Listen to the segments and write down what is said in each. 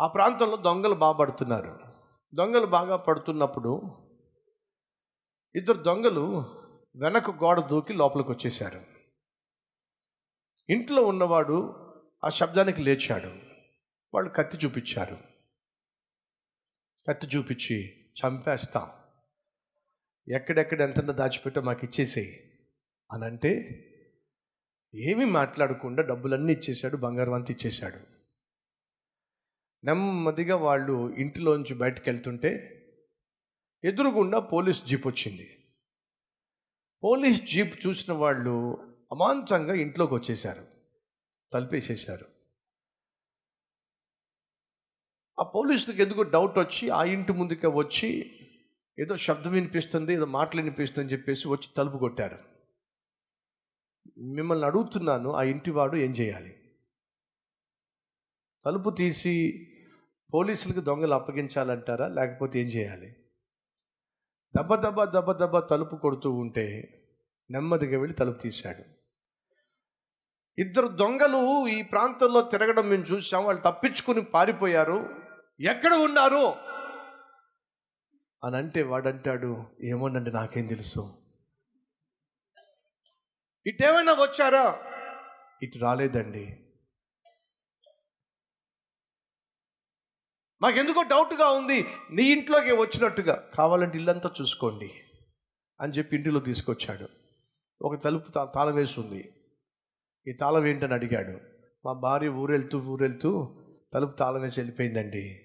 ఆ ప్రాంతంలో దొంగలు బాగా పడుతున్నారు. దొంగలు బాగా పడుతున్నప్పుడు ఇద్దరు దొంగలు వెనక గోడ దూకి లోపలికి వచ్చేశారు. ఇంట్లో ఉన్నవాడు ఆ శబ్దానికి లేచాడు. వాళ్ళు కత్తి చూపించారు. కత్తి చూపించి చంపేస్తాం. ఎక్కడెక్కడ ఎంతెంత దాచిపెట్టో మాకు ఇచ్చేసేయి అని అంటే ఏమీ మాట్లాడకుండా డబ్బులన్నీ ఇచ్చేశాడు బంగారం అంతా ఇచ్చేశాడు. నెమ్మదిగా వాళ్ళు ఇంటిలోంచి బయటకు వెళ్తుంటే ఎదురుగుండా పోలీస్ జీప్ వచ్చింది. పోలీస్ జీప్ చూసిన వాళ్ళు అమాంతంగా ఇంట్లోకి వచ్చేసారు తలుపేసేశారు. ఆ పోలీసులకు ఎందుకో డౌట్ వచ్చి ఆ ఇంటి ముందుకే వచ్చి ఏదో శబ్దం వినిపిస్తుంది ఏదో మాటలు వినిపిస్తుంది అని చెప్పేసి వచ్చి తలుపు కొట్టారు. మిమ్మల్ని అడుగుతున్నాను ఆ ఇంటివాడు ఏం చేయాలి? తలుపు తీసి పోలీసులకు దొంగలు అప్పగించాలంటారా? లేకపోతే ఏం చేయాలి? దెబ్బ దెబ్బ దెబ్బ దెబ్బ తలుపు కొడుతూ ఉంటే నెమ్మదిగా వెళ్ళి తలుపు తీశాడు. ఇద్దరు దొంగలు ఈ ప్రాంతంలో తిరగడం మేము చూసాం వాళ్ళు తప్పించుకుని పారిపోయారు. ఎక్కడ ఉన్నారు? అని అంటే వాడంటాడు ఏమోనండి నాకేం తెలుసు. ఇటేమైనా వచ్చారా? ఇటు రాలేదండి. మాకెందుకో డౌట్గా ఉంది. నీ ఇంట్లోకి వచ్చినట్టుగా. కావాలంటే ఇల్లంతా చూసుకోండి అని చెప్పి ఇంటిలో తీసుకొచ్చాడు. ఒక తలుపు తా- తాళం వేసి ఉంది ఈ తాళం ఏంటని అడిగాడు. మా భార్య ఊరెళ్తూ ఊరెళ్తూ తలుపు తాళం వేసి వెళ్ళిపోయిందండి.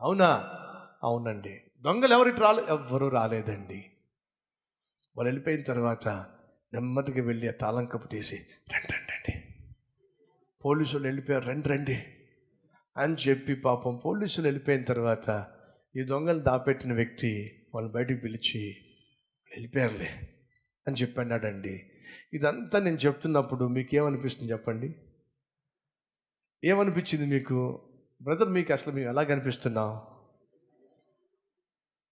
అవునా? అవునండి. దొంగలు ఎవరికి రాలే ఎవ్వరూ రాలేదండి. వాళ్ళు వెళ్ళిపోయిన తర్వాత నెమ్మదిగా వెళ్ళి ఆ తాళం కప్పు తీసి రండి రండి రండి. పోలీసులు వెళ్ళిపోయారు. రండి రండి. అని చెప్పి పాపం పోలీసులు వెళ్ళిపోయిన తర్వాత ఈ దొంగలు దాపెట్టిన వ్యక్తి వాళ్ళు బయటికి పిలిచి వెళ్ళిపోయారులే అని చెప్పన్నాడండి. ఇదంతా నేను చెప్తున్నప్పుడు మీకు ఏమనిపిస్తుంది చెప్పండి? ఏమనిపించింది మీకు? బ్రదర్ మీకు అసలు మేము ఎలా కనిపిస్తున్నాం?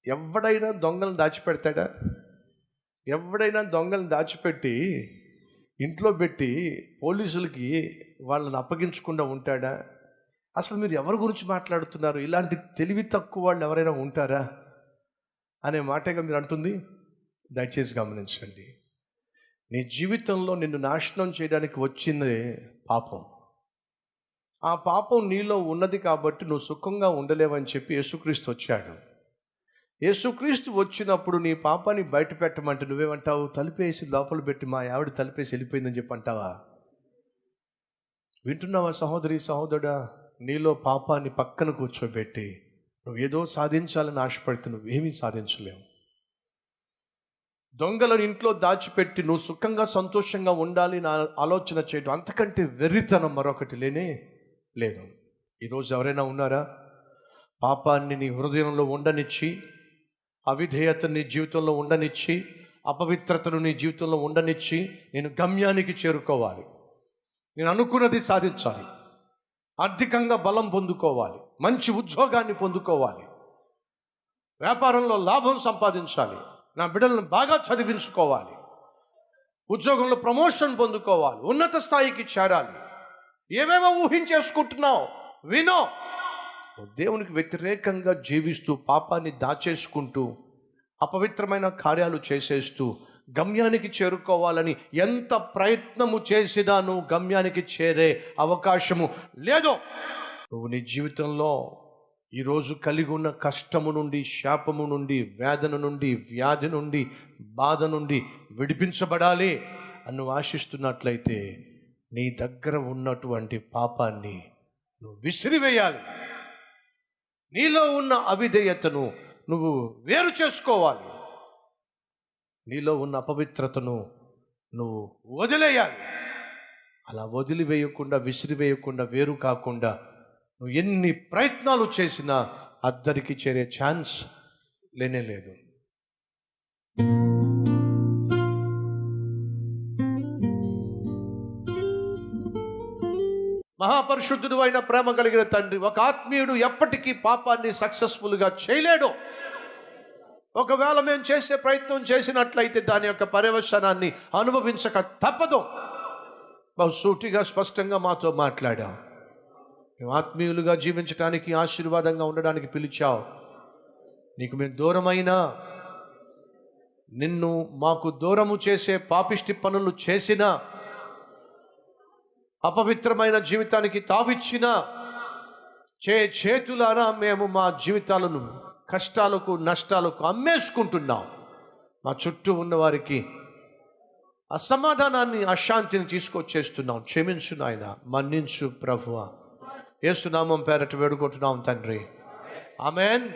ఎవడైనా దొంగలను దాచిపెడతాడా? ఎవడైనా దొంగలను దాచిపెట్టి ఇంట్లో పెట్టి పోలీసులకి వాళ్ళని అప్పగించకుండా ఉంటాడా? అసలు మీరు ఎవరి గురించి మాట్లాడుతున్నారు? ఇలాంటి తెలివి తక్కువ వాళ్ళు ఎవరైనా ఉంటారా? అనే మాటగా మీరు అంటుంది దయచేసి గమనించండి. నీ జీవితంలో నిన్ను నాశనం చేయడానికి వచ్చింది పాపం. ఆ పాపం నీలో ఉన్నది కాబట్టి నువ్వు సుఖంగా ఉండలేవని చెప్పి యేసుక్రీస్తు వచ్చాడు. యేసుక్రీస్తు వచ్చినప్పుడు నీ పాపాన్ని బయట పెట్టమంటే నువ్వేమంటావు? తలిపేసి లోపల పెట్టి మా ఆవిడ తలిపేసి వెళ్ళిపోయిందని చెప్పి అంటావా వింటున్నావా సహోదరి సహోదరుడా? నీలో పాపాన్ని పక్కన కూర్చోబెట్టి నువ్వు ఏదో సాధించాలని ఆశపడితే నువ్వేమీ సాధించలేవు. దొంగలను ఇంట్లో దాచిపెట్టి నువ్వు సుఖంగా సంతోషంగా ఉండాలి నా ఆలోచన చేయడం అంతకంటే వెర్రితనం మరొకటి లేనే లేదు. ఈరోజు ఎవరైనా ఉన్నారా? పాపాన్ని నీ హృదయంలో ఉండనిచ్చి అవిధేయతను నీ జీవితంలో ఉండనిచ్చి అపవిత్రతను నీ జీవితంలో ఉండనిచ్చి నేను గమ్యానికి చేరుకోవాలి. నేను అనుకున్నది సాధించాలి. ఆర్థికంగా బలం పొందుకోవాలి. మంచి ఉద్యోగాన్ని పొందుకోవాలి. వ్యాపారంలో లాభం సంపాదించాలి. నా బిడ్డలను బాగా చదివించుకోవాలి. ఉద్యోగంలో ప్రమోషన్ పొందుకోవాలి. ఉన్నత స్థాయికి చేరాలి. ఏమేమో ఊహించేసుకుంటున్నావు. వినో. దేవునికి వ్యతిరేకంగా జీవిస్తూ పాపాన్ని దాచేసుకుంటూ అపవిత్రమైన కార్యాలు చేసేస్తూ గమ్యానికి చేరుకోవాలని ఎంత ప్రయత్నము చేసినా నువ్వు గమ్యానికి చేరే అవకాశము లేదు. నువ్వు నీ జీవితంలో ఈరోజు కలిగి ఉన్న కష్టము నుండి శాపము నుండి వేదన నుండి వ్యాధి నుండి బాధ నుండి విడిపించబడాలి అని ఆశిస్తున్నట్లయితే నీ దగ్గర ఉన్నటువంటి పాపాన్ని నువ్వు విసిరివేయాలి. నీలో ఉన్న అవిధేయతను నువ్వు వేరు చేసుకోవాలి. నీలో ఉన్న అపవిత్రతను నువ్వు వదిలేయాలి. అలా వదిలివేయకుండా విసిరివేయకుండా వేరు కాకుండా నువ్వు ఎన్ని ప్రయత్నాలు చేసినా అద్దరికి చేరే ఛాన్స్ లేనే లేదు. మహాపరిశుద్ధుడు అయిన ప్రేమ కలిగిన తండ్రి ఒక ఆత్మీయుడు ఎప్పటికీ పాపాన్ని సక్సెస్ఫుల్గా చేయలేడు. ఒకవేళ మేము చేసే ప్రయత్నం చేసినట్లయితే దాని యొక్క పర్యవసనాన్ని అనుభవించక తప్పదు. బహు సూటిగా స్పష్టంగా మాతో మాట్లాడాం మేము ఆత్మీయులుగా జీవించడానికి ఆశీర్వాదంగా ఉండడానికి పిలిచావు. నీకు మేము దూరమైనా నిన్ను మాకు దూరము చేసే పాపిష్టి పనులు చేసిన అపవిత్రమైన జీవితానికి తావిచ్చిన చే చేతులారా మేము మా జీవితాలను కష్టాలకు నష్టాలకు అమ్మేసుకుంటున్నాం. మా చుట్టూ ఉన్నవారికి అసమాధానాన్ని అశాంతిని తీసుకొచ్చేస్తున్నాం. క్షమించు నాయన మన్నించు ప్రభువ. ఏసునామం పేరట వేడుకుంటున్నాం తండ్రి. ఆమెన్.